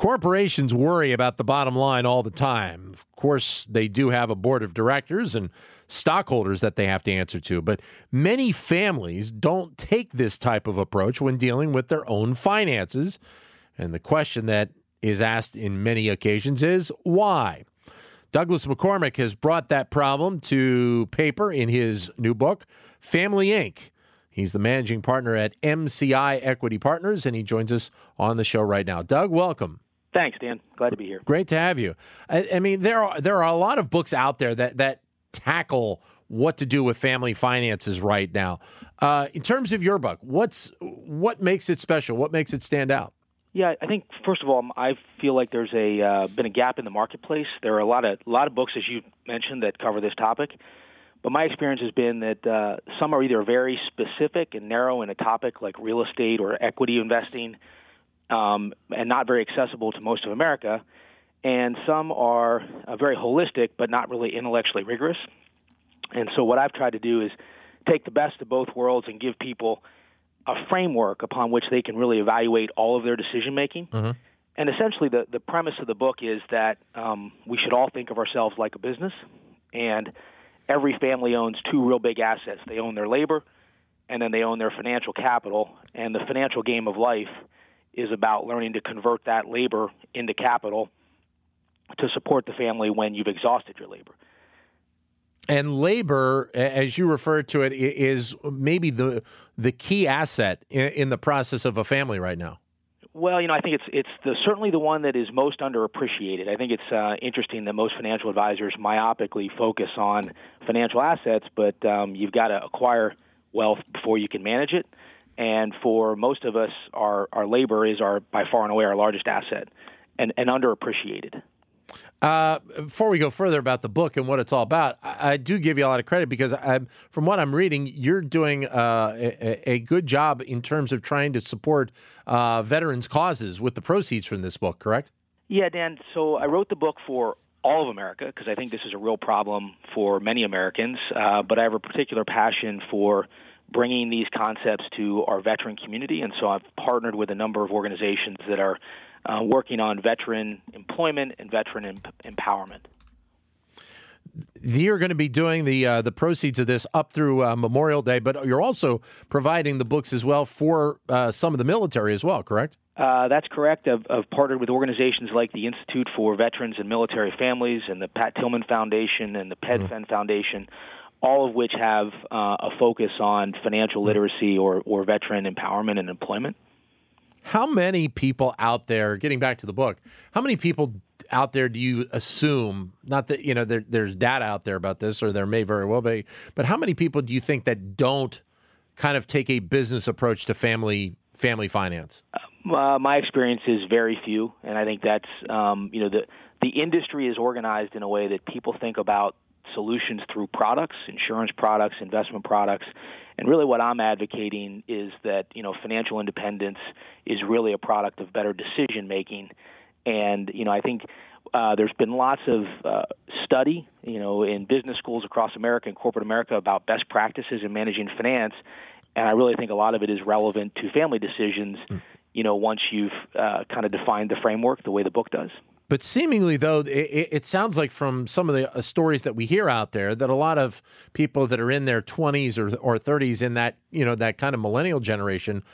Corporations worry about the bottom line all the time. Of course, they do have a board of directors and stockholders that they have to answer to, but many families don't take this type of approach when dealing with their own finances. And the question that is asked in many occasions is why? Douglas McCormick has brought that problem to paper in his new book, Family Inc. He's the managing partner at MCI Equity Partners, and he joins us on the show right now. Doug, welcome. Thanks, Dan. Glad to be here. Great to have you. I, I mean, there are there are a lot of books out there that that tackle what to do with family finances right now. Uh, in terms of your book, what's what makes it special? What makes it stand out? Yeah, I think first of all, I feel like there's a uh, been a gap in the marketplace. There are a lot of a lot of books, as you mentioned, that cover this topic. But my experience has been that uh, some are either very specific and narrow in a topic like real estate or equity investing, um, and not very accessible to most of America. And some are uh, very holistic, but not really intellectually rigorous. And so, what I've tried to do is take the best of both worlds and give people a framework upon which they can really evaluate all of their decision making. Mm-hmm. And essentially, the, the premise of the book is that um, we should all think of ourselves like a business, and every family owns two real big assets. They own their labor, and then they own their financial capital. And the financial game of life is about learning to convert that labor into capital to support the family when you've exhausted your labor. And labor, as you refer to it, is maybe the the key asset in, the process of a family right now. Well, you know, I think it's it's the, certainly the one that is most underappreciated. I think it's uh, interesting that most financial advisors myopically focus on financial assets, but um, you've got to acquire wealth before you can manage it. And for most of us, our our labor is our by far and away our largest asset, and and underappreciated. Uh, before we go further about the book and what it's all about, I, I do give you a lot of credit because I'm, from what I'm reading, you're doing uh, a, a good job in terms of trying to support uh, veterans' causes with the proceeds from this book. Correct? Yeah, Dan. So I wrote the book for all of America because I think this is a real problem for many Americans. Uh, but I have a particular passion for bringing these concepts to our veteran community, and so I've partnered with a number of organizations that are uh, working on veteran employment and veteran em- empowerment. You're going to be doing the uh, the proceeds of this up through uh, Memorial Day, but you're also providing the books as well for uh, some of the military as well. Correct? Uh, that's correct. I've, I've partnered with organizations like the Institute for Veterans and Military Families and the Pat Tillman Foundation and the PedFen Foundation, all of which have uh, a focus on financial literacy or, or veteran empowerment and employment. How many people out there, getting back to the book, how many people out there do you assume, not that, you know, there, there's data out there about this, or there may very well be, but how many people do you think that don't kind of take a business approach to family family finance? Uh, my experience is very few, and I think that's um, you know the the industry is organized in a way that people think about solutions through products, insurance products, investment products, and really what I'm advocating is that you know financial independence is really a product of better decision making, and you know I think. Uh, there's been lots of uh, study, you know, in business schools across America and corporate America about best practices in managing finance, and I really think a lot of it is relevant to family decisions. You know, once you've uh, kind of defined the framework the way the book does. But seemingly, though, it, it sounds like from some of the uh, stories that we hear out there that a lot of people that are in their 20s or, or 30s in that you know that kind of millennial generation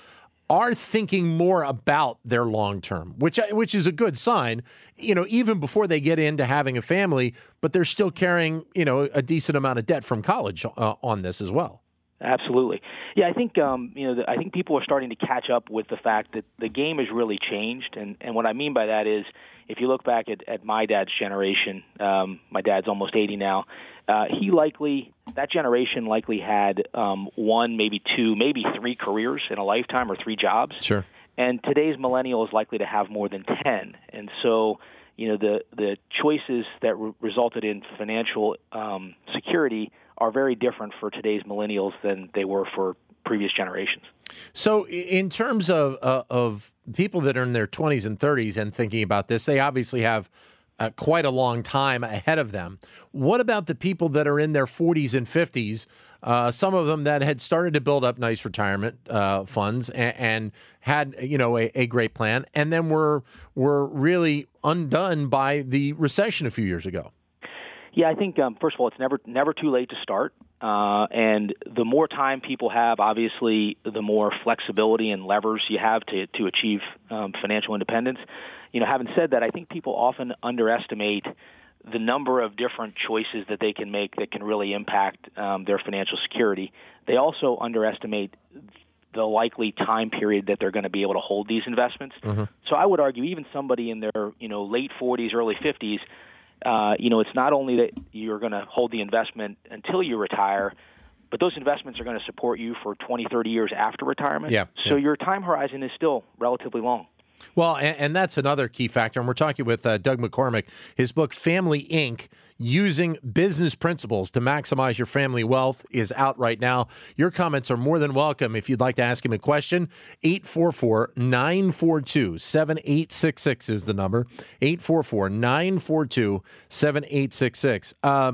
are thinking more about their long term, which which is a good sign. You know, even before they get into having a family, but they're still carrying you know a decent amount of debt from college uh, on this as well. Absolutely, yeah. I think um, you know. I think people are starting to catch up with the fact that the game has really changed, and and what I mean by that is, if you look back at, at my dad's generation, um, my dad's almost eighty now. Uh, he likely that generation likely had um, one, maybe two, maybe three careers in a lifetime or three jobs. Sure. and today's millennial is likely to have more than 10. And so, you know, the the choices that re- resulted in financial um, security are very different for today's millennials than they were for previous generations. So, in terms of uh, of people that are in their 20s and 30s and thinking about this, they obviously have uh, quite a long time ahead of them. What about the people that are in their 40s and 50s? Uh, some of them that had started to build up nice retirement uh, funds and, and, had you know a, a, great plan, and then were were really undone by the recession a few years ago. Yeah, I think um, first of all, it's never never too late to start. Uh, and the more time people have, obviously, the more flexibility and levers you have to to achieve um, financial independence. You know, having said that, I think people often underestimate the number of different choices that they can make that can really impact um, their financial security. They also underestimate the likely time period that they're going to be able to hold these investments. Mm-hmm. So I would argue even somebody in their you know late 40s, early 50s uh, you know, it's not only that you're going to hold the investment until you retire, but those investments are going to support you for 20, 30 years after retirement. Yeah. So yeah. your time horizon is still relatively long. Well, and, and that's another key factor. And we're talking with uh, Doug McCormick. His book, Family Inc using business principles to maximize your family wealth is out right now. Your comments are more than welcome. If you'd like to ask him a question, 844 942 7866 is the number. 844 942 7866. Uh,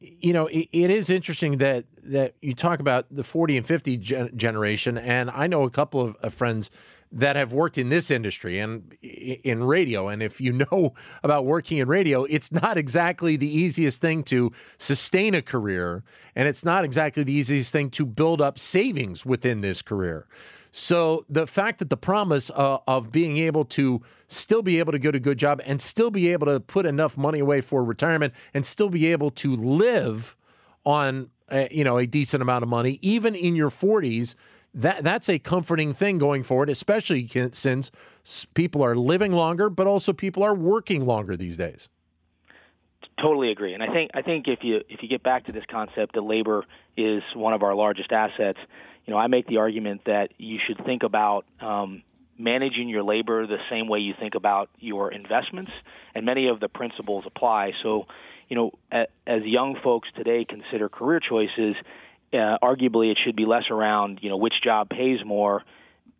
you know, it, it is interesting that that you talk about the 40 and 50 gen- generation, and I know a couple of, of friends that have worked in this industry and in radio. And if you know about working in radio, it's not exactly the easiest thing to sustain a career, and it's not exactly the easiest thing to build up savings within this career. So the fact that the promise uh, of being able to still be able to get a good job and still be able to put enough money away for retirement and still be able to live on a, you know a decent amount of money even in your 40s that that's a comforting thing going forward, especially since people are living longer, but also people are working longer these days. Totally agree, and I think I think if you if you get back to this concept that labor is one of our largest assets, you know I make the argument that you should think about um, managing your labor the same way you think about your investments, and many of the principles apply. So, you know, as young folks today consider career choices, uh, arguably it should be less around you know which job pays more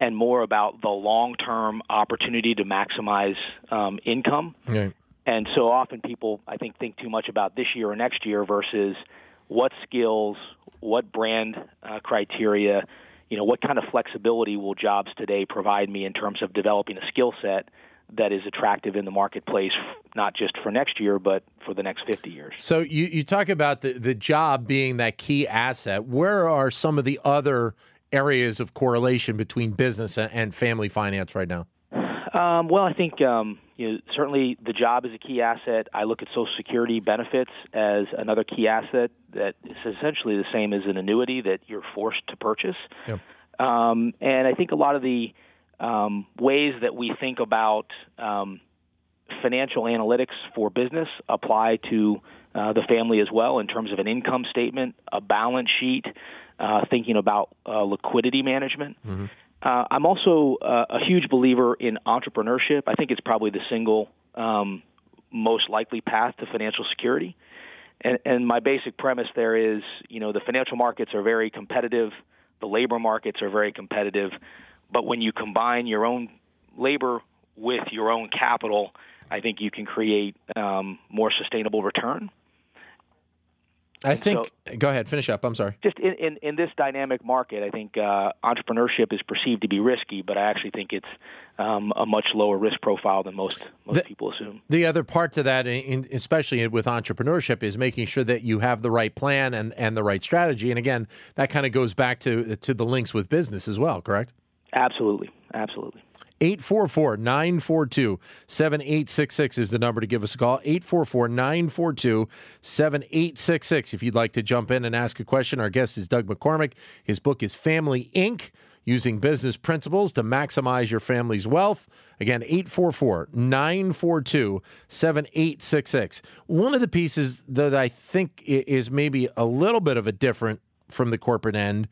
and more about the long-term opportunity to maximize um, income. Right. And so often people, I think, think too much about this year or next year versus what skills, what brand uh, criteria, you know, what kind of flexibility will jobs today provide me in terms of developing a skill set that is attractive in the marketplace, not just for next year, but for the next 50 years. So you, you talk about the, the job being that key asset. Where are some of the other areas of correlation between business and family finance right now? Um, well, I think um, you know, certainly the job is a key asset. I look at Social Security benefits as another key asset that is essentially the same as an annuity that you're forced to purchase. Yep. Um, and I think a lot of the um, ways that we think about um, financial analytics for business apply to uh, the family as well in terms of an income statement, a balance sheet, uh, thinking about uh, liquidity management. Mm-hmm. Uh, I'm also uh, a huge believer in entrepreneurship. I think it's probably the single um, most likely path to financial security. And, and my basic premise there is, you know, the financial markets are very competitive, the labor markets are very competitive. But when you combine your own labor with your own capital, I think you can create um, more sustainable return. I think. So, go ahead, finish up. I'm sorry. Just in, in, in this dynamic market, I think uh, entrepreneurship is perceived to be risky, but I actually think it's um, a much lower risk profile than most most the, people assume. The other part to that, in, especially with entrepreneurship, is making sure that you have the right plan and, and the right strategy. And again, that kind of goes back to to the links with business as well. Correct? Absolutely. Absolutely. 844 942 7866 is the number to give us a call. 844 942 7866. If you'd like to jump in and ask a question, our guest is Doug McCormick. His book is Family Inc. Using business principles to maximize your family's wealth. Again, 844 942 7866. One of the pieces that I think is maybe a little bit of a different from the corporate end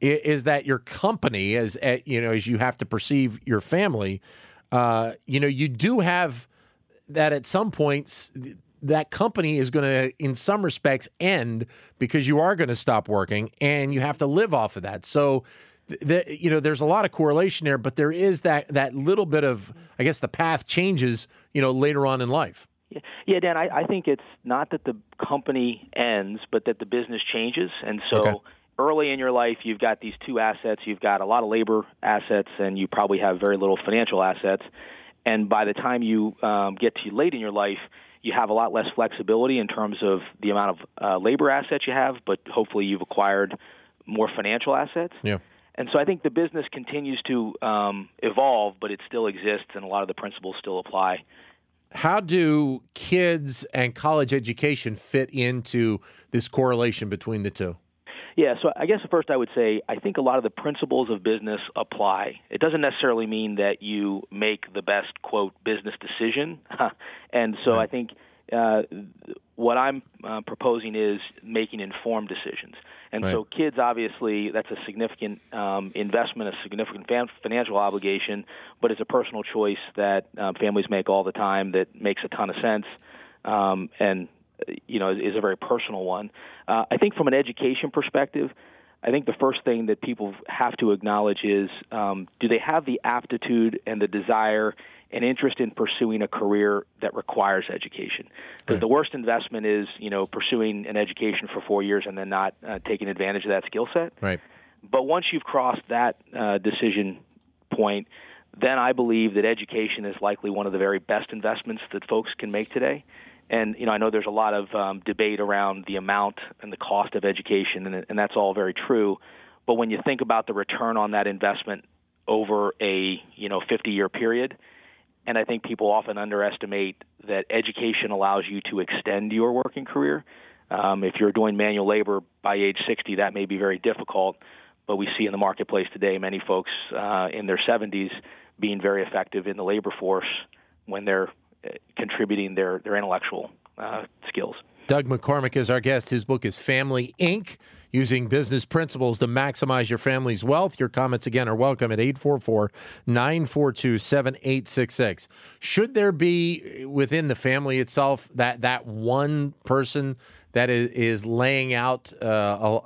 is that your company, as eh, you know, as you have to perceive your family, uh, you know, you do have that at some points that company is going to, in some respects, end because you are going to stop working and you have to live off of that. So, the, you know, there's a lot of correlation there, but there is that that little bit of, I guess, the path changes, you know, later on in life. Yeah, yeah Dan, I, I think it's not that the company ends, but that the business changes, and so. Okay early in your life, you've got these two assets. You've got a lot of labor assets, and you probably have very little financial assets. And by the time you um, get to late in your life, you have a lot less flexibility in terms of the amount of uh, labor assets you have, but hopefully you've acquired more financial assets. Yeah. And so I think the business continues to um, evolve, but it still exists, and a lot of the principles still apply. How do kids and college education fit into this correlation between the two? Yeah, so I guess first I would say I think a lot of the principles of business apply. It doesn't necessarily mean that you make the best quote business decision, and so right. I think uh, what I'm uh, proposing is making informed decisions. And right. so, kids obviously that's a significant um, investment, a significant fan- financial obligation, but it's a personal choice that um, families make all the time that makes a ton of sense. Um, and you know, is a very personal one. Uh, I think from an education perspective, I think the first thing that people have to acknowledge is um, do they have the aptitude and the desire and interest in pursuing a career that requires education? Because right. the worst investment is you know pursuing an education for four years and then not uh, taking advantage of that skill set. Right. But once you've crossed that uh, decision point, then I believe that education is likely one of the very best investments that folks can make today. And you know, I know there's a lot of um, debate around the amount and the cost of education, and, and that's all very true. But when you think about the return on that investment over a you know 50 year period, and I think people often underestimate that education allows you to extend your working career. Um, if you're doing manual labor by age 60, that may be very difficult. But we see in the marketplace today many folks uh, in their 70s being very effective in the labor force when they're contributing their their intellectual uh, skills. Doug McCormick is our guest. His book is Family Inc. Using business principles to maximize your family's wealth. Your comments again are welcome at 844 942 7866. Should there be within the family itself that, that one person that is, is laying out uh,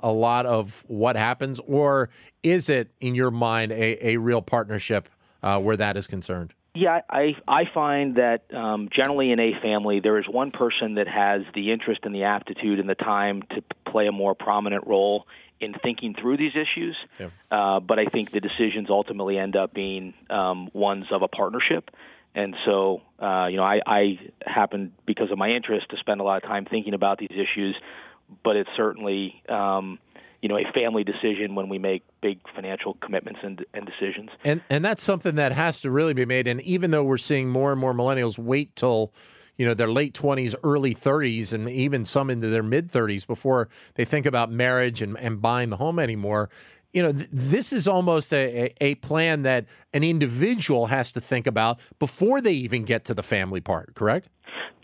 a, a, lot of what happens, or is it, in your mind, a, a real partnership uh, where that is concerned? Yeah, I I find that um, generally in a family there is one person that has the interest and the aptitude and the time to play a more prominent role in thinking through these issues. Yeah. Uh, but I think the decisions ultimately end up being um, ones of a partnership. And so, uh, you know, I, I happen because of my interest to spend a lot of time thinking about these issues. But it's certainly um, you know a family decision when we make big financial commitments and, and decisions. And and that's something that has to really be made. And even though we're seeing more and more millennials wait till you know their late 20s early 30s and even some into their mid 30s before they think about marriage and, and buying the home anymore you know th- this is almost a, a, a, plan that an individual has to think about before they even get to the family part correct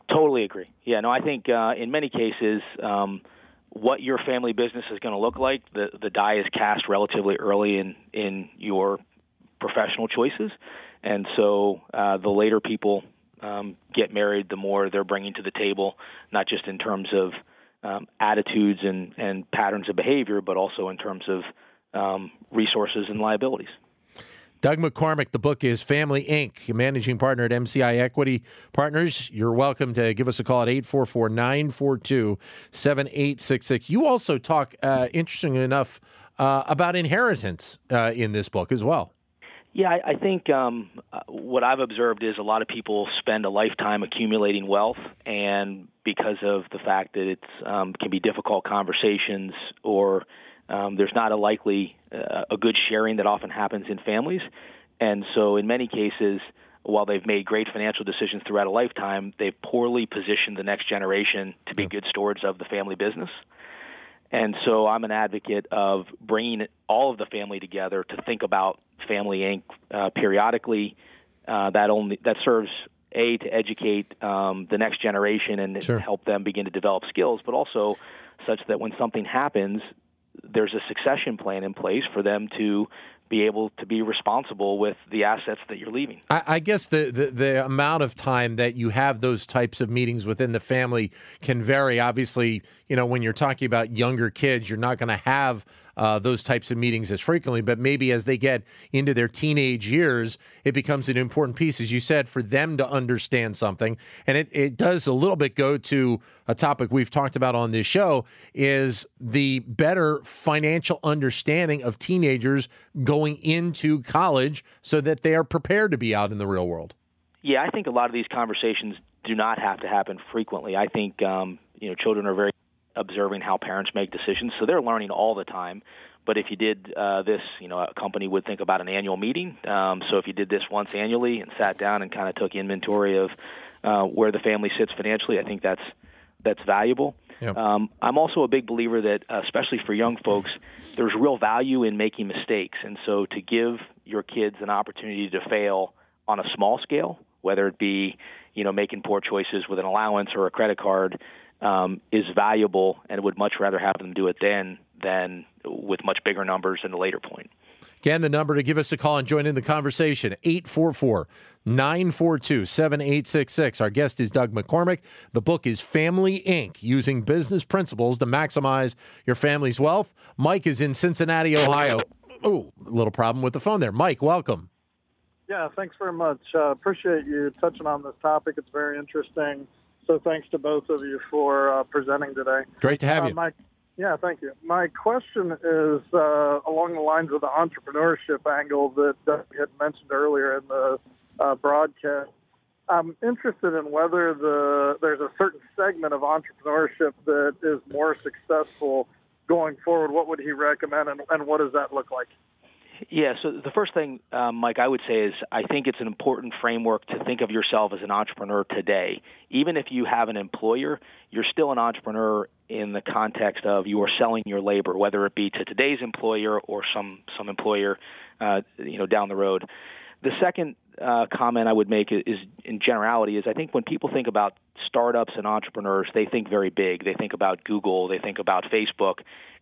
totally agree yeah no i think uh, in many cases um, what your family business is going to look like. The the die is cast relatively early in in your professional choices, and so uh, the later people um, get married, the more they're bringing to the table, not just in terms of um, attitudes and and patterns of behavior, but also in terms of um, resources and liabilities. Doug McCormick, the book is Family Inc., managing partner at MCI Equity Partners. You're welcome to give us a call at 844 942 7866. You also talk, uh, interestingly enough, uh, about inheritance uh, in this book as well. Yeah, I, I think um, what I've observed is a lot of people spend a lifetime accumulating wealth, and because of the fact that it um, can be difficult conversations or um, there's not a likely uh, a good sharing that often happens in families, and so in many cases, while they've made great financial decisions throughout a lifetime, they've poorly positioned the next generation to be good stewards of the family business. And so I'm an advocate of bringing all of the family together to think about Family Inc. Uh, periodically. Uh, that only that serves a to educate um, the next generation and sure. help them begin to develop skills, but also such that when something happens, there's a succession plan in place for them to be able to be responsible with the assets that you're leaving. I, I guess the, the, the amount of time that you have those types of meetings within the family can vary. Obviously, you know, when you're talking about younger kids, you're not going to have uh, those types of meetings as frequently, but maybe as they get into their teenage years, it becomes an important piece, as you said, for them to understand something. And it, it does a little bit go to a topic we've talked about on this show is the better financial understanding of teenagers going into college so that they are prepared to be out in the real world. Yeah, I think a lot of these conversations do not have to happen frequently. I think um, you know children are very observing how parents make decisions. So they're learning all the time. But if you did uh, this, you know, a company would think about an annual meeting. Um, so if you did this once annually and sat down and kind of took inventory of uh, where the family sits financially, I think that's that's valuable. Yep. Um, I'm also a big believer that, uh, especially for young folks, there's real value in making mistakes, and so to give your kids an opportunity to fail on a small scale, whether it be, you know, making poor choices with an allowance or a credit card, um, is valuable and would much rather have them do it then than with much bigger numbers in a later point. Again, the number to give us a call and join in the conversation 844 942 7866. Our guest is Doug McCormick. The book is Family Inc. Using Business Principles to Maximize Your Family's Wealth. Mike is in Cincinnati, Ohio. Oh, a little problem with the phone there. Mike, welcome. Yeah, thanks very much. Uh, appreciate you touching on this topic. It's very interesting. So thanks to both of you for uh, presenting today. Great to have uh, you. My, yeah, thank you. My question is uh, along the lines of the entrepreneurship angle that Doug had mentioned earlier in the uh, broadcast. I'm interested in whether the there's a certain segment of entrepreneurship that is more successful going forward. What would he recommend, and, and what does that look like? Yeah, so the first thing, um, Mike, I would say is I think it's an important framework to think of yourself as an entrepreneur today. Even if you have an employer, you're still an entrepreneur in the context of you are selling your labor, whether it be to today's employer or some some employer, uh, you know, down the road. The second uh, comment I would make is, in generality, is I think when people think about startups and entrepreneurs, they think very big. They think about Google, they think about Facebook,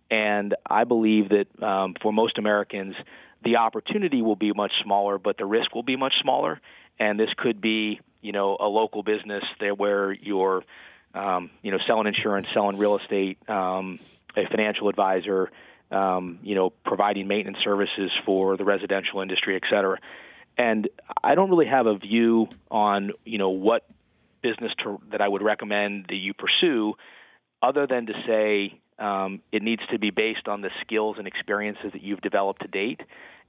and I believe that um, for most Americans, the opportunity will be much smaller, but the risk will be much smaller. And this could be, you know, a local business there where you're, um, you know, selling insurance, selling real estate, um, a financial advisor, um, you know, providing maintenance services for the residential industry, et cetera. And I don't really have a view on, you know, what business to, that I would recommend that you pursue, other than to say um, it needs to be based on the skills and experiences that you've developed to date.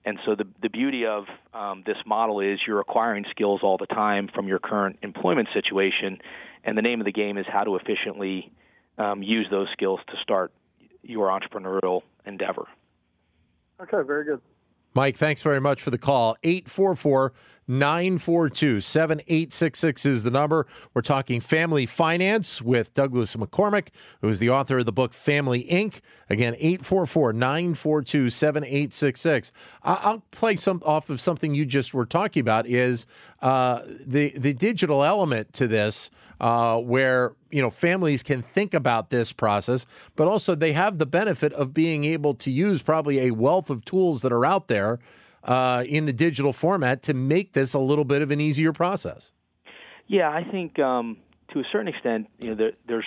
And so the the beauty of um, this model is you're acquiring skills all the time from your current employment situation, and the name of the game is how to efficiently um, use those skills to start your entrepreneurial endeavor. Okay, very good. Mike, thanks very much for the call. 844 942 7866 is the number. We're talking family finance with Douglas McCormick, who is the author of the book Family Inc. Again, 844 942 7866. I'll play some off of something you just were talking about is uh, the, the digital element to this uh, where you know families can think about this process, but also they have the benefit of being able to use probably a wealth of tools that are out there uh, in the digital format to make this a little bit of an easier process. Yeah, I think um, to a certain extent, you know, there, there's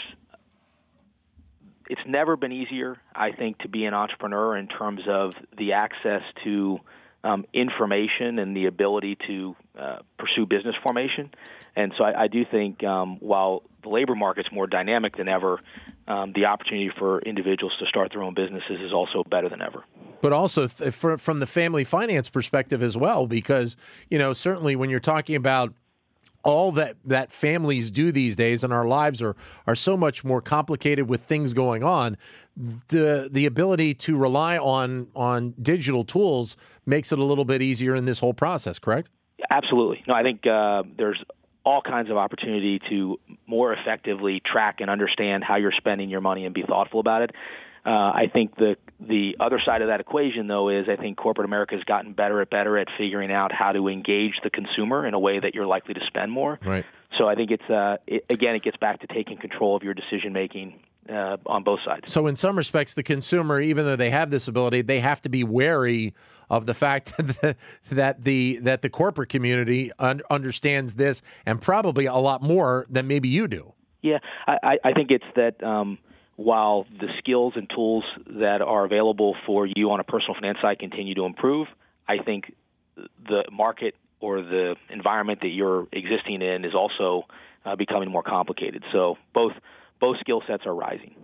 it's never been easier, I think, to be an entrepreneur in terms of the access to um, information and the ability to uh, pursue business formation. And so I, I do think um, while the labor market's more dynamic than ever, um, the opportunity for individuals to start their own businesses is also better than ever. But also th- for, from the family finance perspective as well, because you know certainly when you're talking about all that that families do these days and our lives are are so much more complicated with things going on the the ability to rely on on digital tools makes it a little bit easier in this whole process correct absolutely no i think uh, there's all kinds of opportunity to more effectively track and understand how you're spending your money and be thoughtful about it. Uh, I think the the other side of that equation, though, is I think corporate America has gotten better at better at figuring out how to engage the consumer in a way that you're likely to spend more. Right. So I think it's uh, it, again, it gets back to taking control of your decision making uh, on both sides. So, in some respects, the consumer, even though they have this ability, they have to be wary of the fact that the, that the corporate community un- understands this and probably a lot more than maybe you do. Yeah, I, I think it's that um, while the skills and tools that are available for you on a personal finance side continue to improve, I think the market or the environment that you're existing in is also uh, becoming more complicated. So both both skill sets are rising.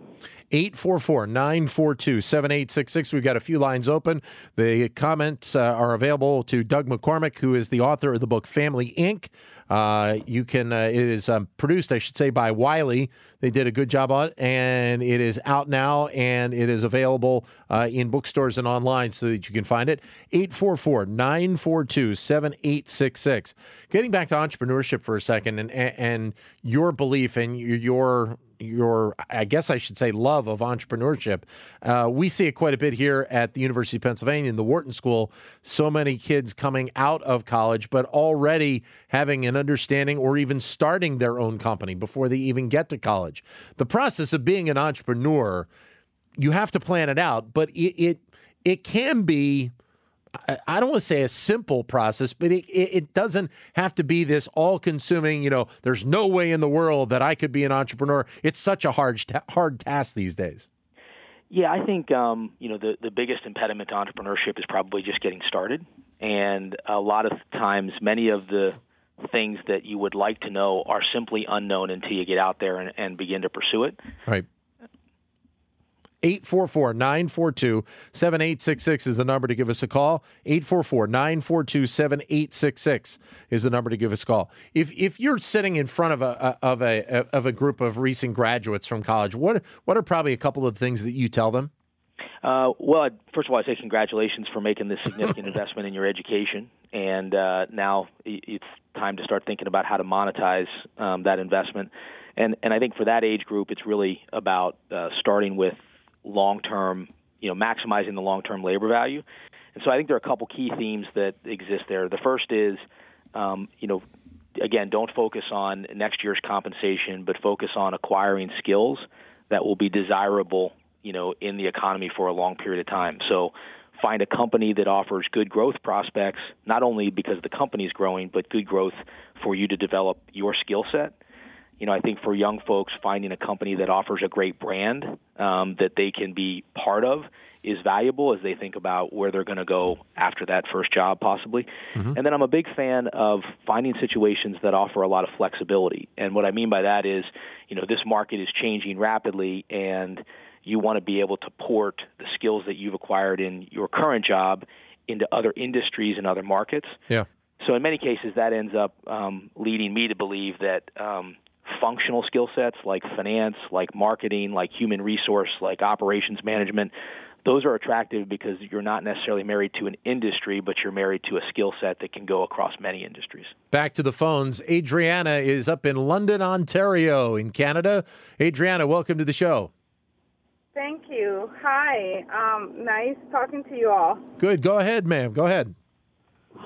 844 942 7866. We've got a few lines open. The comments uh, are available to Doug McCormick, who is the author of the book Family Inc. Uh, you can, uh, it is um, produced, I should say, by Wiley. They did a good job on it, and it is out now, and it is available uh, in bookstores and online so that you can find it. 844 942 7866. Getting back to entrepreneurship for a second and, and your belief and your your, I guess I should say, love of entrepreneurship. Uh, we see it quite a bit here at the University of Pennsylvania in the Wharton School. So many kids coming out of college, but already having an understanding or even starting their own company before they even get to college. The process of being an entrepreneur, you have to plan it out, but it, it, it can be I don't want to say a simple process, but it, it doesn't have to be this all consuming, you know, there's no way in the world that I could be an entrepreneur. It's such a hard, hard task these days. Yeah, I think, um, you know, the, the biggest impediment to entrepreneurship is probably just getting started. And a lot of times, many of the things that you would like to know are simply unknown until you get out there and, and begin to pursue it. Right. 844 942 7866 is the number to give us a call. 844 942 7866 is the number to give us a call. If if you're sitting in front of a of a of a group of recent graduates from college, what what are probably a couple of things that you tell them? Uh, well, first of all, I say congratulations for making this significant investment in your education, and uh, now it's time to start thinking about how to monetize um, that investment. And and I think for that age group, it's really about uh, starting with long term, you know, maximizing the long term labor value. And so I think there are a couple key themes that exist there. The first is, um, you know, again, don't focus on next year's compensation, but focus on acquiring skills that will be desirable, you know, in the economy for a long period of time. So find a company that offers good growth prospects, not only because the company is growing, but good growth for you to develop your skill set you know, I think for young folks, finding a company that offers a great brand um, that they can be part of is valuable as they think about where they're going to go after that first job, possibly. Mm-hmm. And then I'm a big fan of finding situations that offer a lot of flexibility. And what I mean by that is, you know, this market is changing rapidly, and you want to be able to port the skills that you've acquired in your current job into other industries and other markets. Yeah. So in many cases, that ends up um, leading me to believe that um, functional skill sets like finance, like marketing, like human resource, like operations management, those are attractive because you're not necessarily married to an industry, but you're married to a skill set that can go across many industries. Back to the phones. Adriana is up in London, Ontario, in Canada. Adriana, welcome to the show. Thank you. Hi. Um, nice talking to you all. Good. Go ahead, ma'am. Go ahead.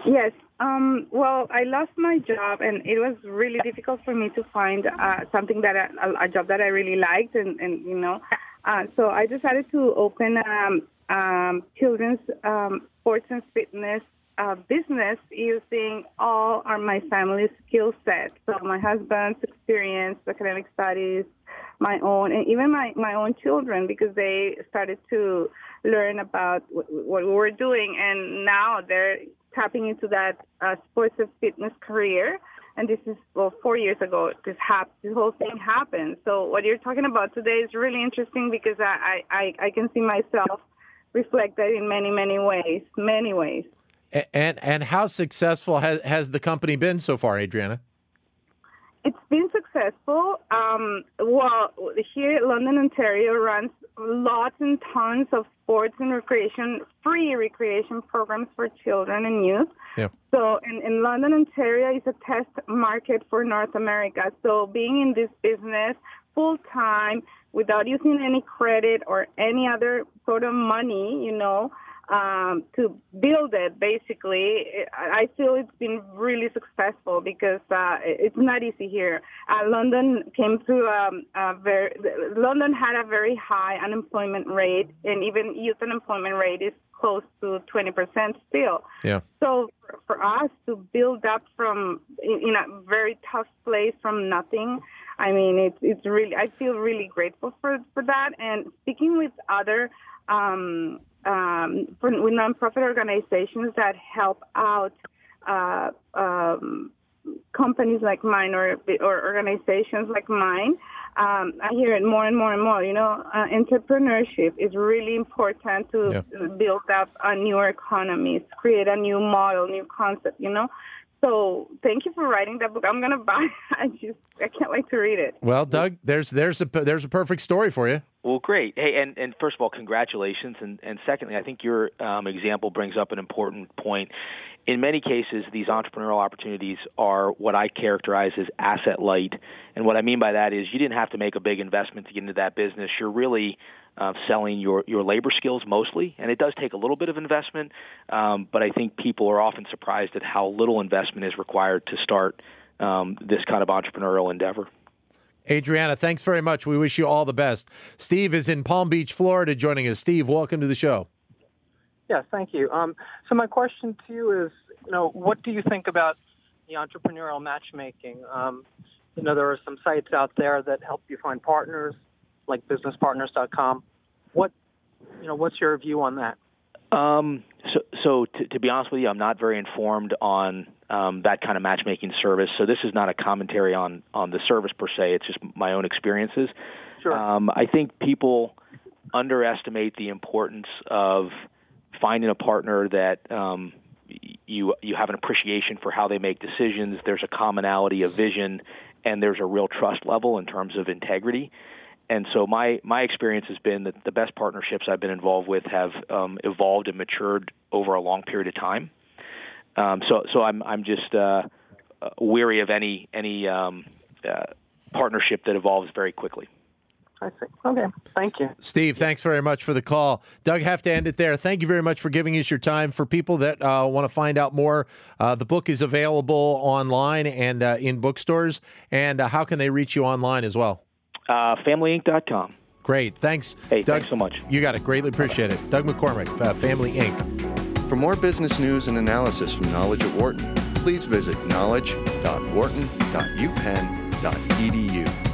Yes. Um, well, I lost my job, and it was really difficult for me to find uh, something that I, a, job that I really liked, and, and you know, uh, so I decided to open um, um, children's um, sports and fitness uh, business using all our, my family's skill set. So my husband's experience, academic studies, my own, and even my my own children, because they started to learn about what, what we were doing, and now they're tapping into that uh, sports and fitness career. And this is well, four years ago. This hap- this whole thing happened. So what you're talking about today is really interesting because I I, I can see myself reflect that in many many ways, many ways. And and how successful has has the company been so far, Adriana? It's been successful. Um, well, here London, Ontario runs lots and tons of sports and recreation, free recreation programs for children and youth. Yeah. So in, in London, Ontario is a test market for North America. So being in this business full time without using any credit or any other sort of money, you know, um, to build it. Basically, I feel it's been really successful because uh, it's not easy here. Uh, London came through um, a very London had a very high unemployment rate, and even youth unemployment rate is close to 20% still. Yeah. So for, us to build up from in, in a very tough place from nothing. I mean, it's it's really. I feel really grateful for for that. And speaking with other um, um, for, with nonprofit organizations that help out uh, um, companies like mine or, or organizations like mine. Um, I hear it more and more and more. You know, uh, entrepreneurship is really important to yeah. build up a new economy, create a new model, new concept. You know, so thank you for writing that book. I'm gonna buy. I just I can't wait to read it. Well, Doug, there's there's a there's a perfect story for you. Well, great. Hey, and, and first of all, congratulations. And, and secondly, I think your um, example brings up an important point. In many cases, these entrepreneurial opportunities are what I characterize as asset light. And what I mean by that is you didn't have to make a big investment to get into that business. You're really uh, selling your, your labor skills mostly, and it does take a little bit of investment. Um, but I think people are often surprised at how little investment is required to start um, this kind of entrepreneurial endeavor. Adriana, thanks very much. We wish you all the best. Steve is in Palm Beach, Florida, joining us. Steve, welcome to the show. Yes, thank you. Um, so my question to you is, you know, what do you think about the entrepreneurial matchmaking? Um, you know, there are some sites out there that help you find partners, like BusinessPartners.com. What, you know, what's your view on that? Um, so, so to, to, be honest with you, I'm not very informed on um, that kind of matchmaking service. So this is not a commentary on on the service per se. It's just my own experiences. Sure. Um, I think people underestimate the importance of finding a partner that um, you you have an appreciation for how they make decisions. There's a commonality of vision, and there's a real trust level in terms of integrity. And so my my experience has been that the best partnerships I've been involved with have um, evolved and matured over a long period of time. Um, so so I'm I'm just uh, uh, weary of any any um, uh, partnership that evolves very quickly. I see. Okay. Thank you. Steve, thanks very much for the call. Doug, have to end it there. Thank you very much for giving us your time. For people that uh, want to find out more, uh, the book is available online and uh, in bookstores. And uh, how can they reach you online as well? Uh, FamilyInc.com. Great. Thanks. Hey, Doug, thanks so much. You got it. Greatly appreciate it. Doug McCormick, uh, Family Inc. For more business news and analysis from Knowledge at Wharton, please visit knowledge.wharton.upenn.edu.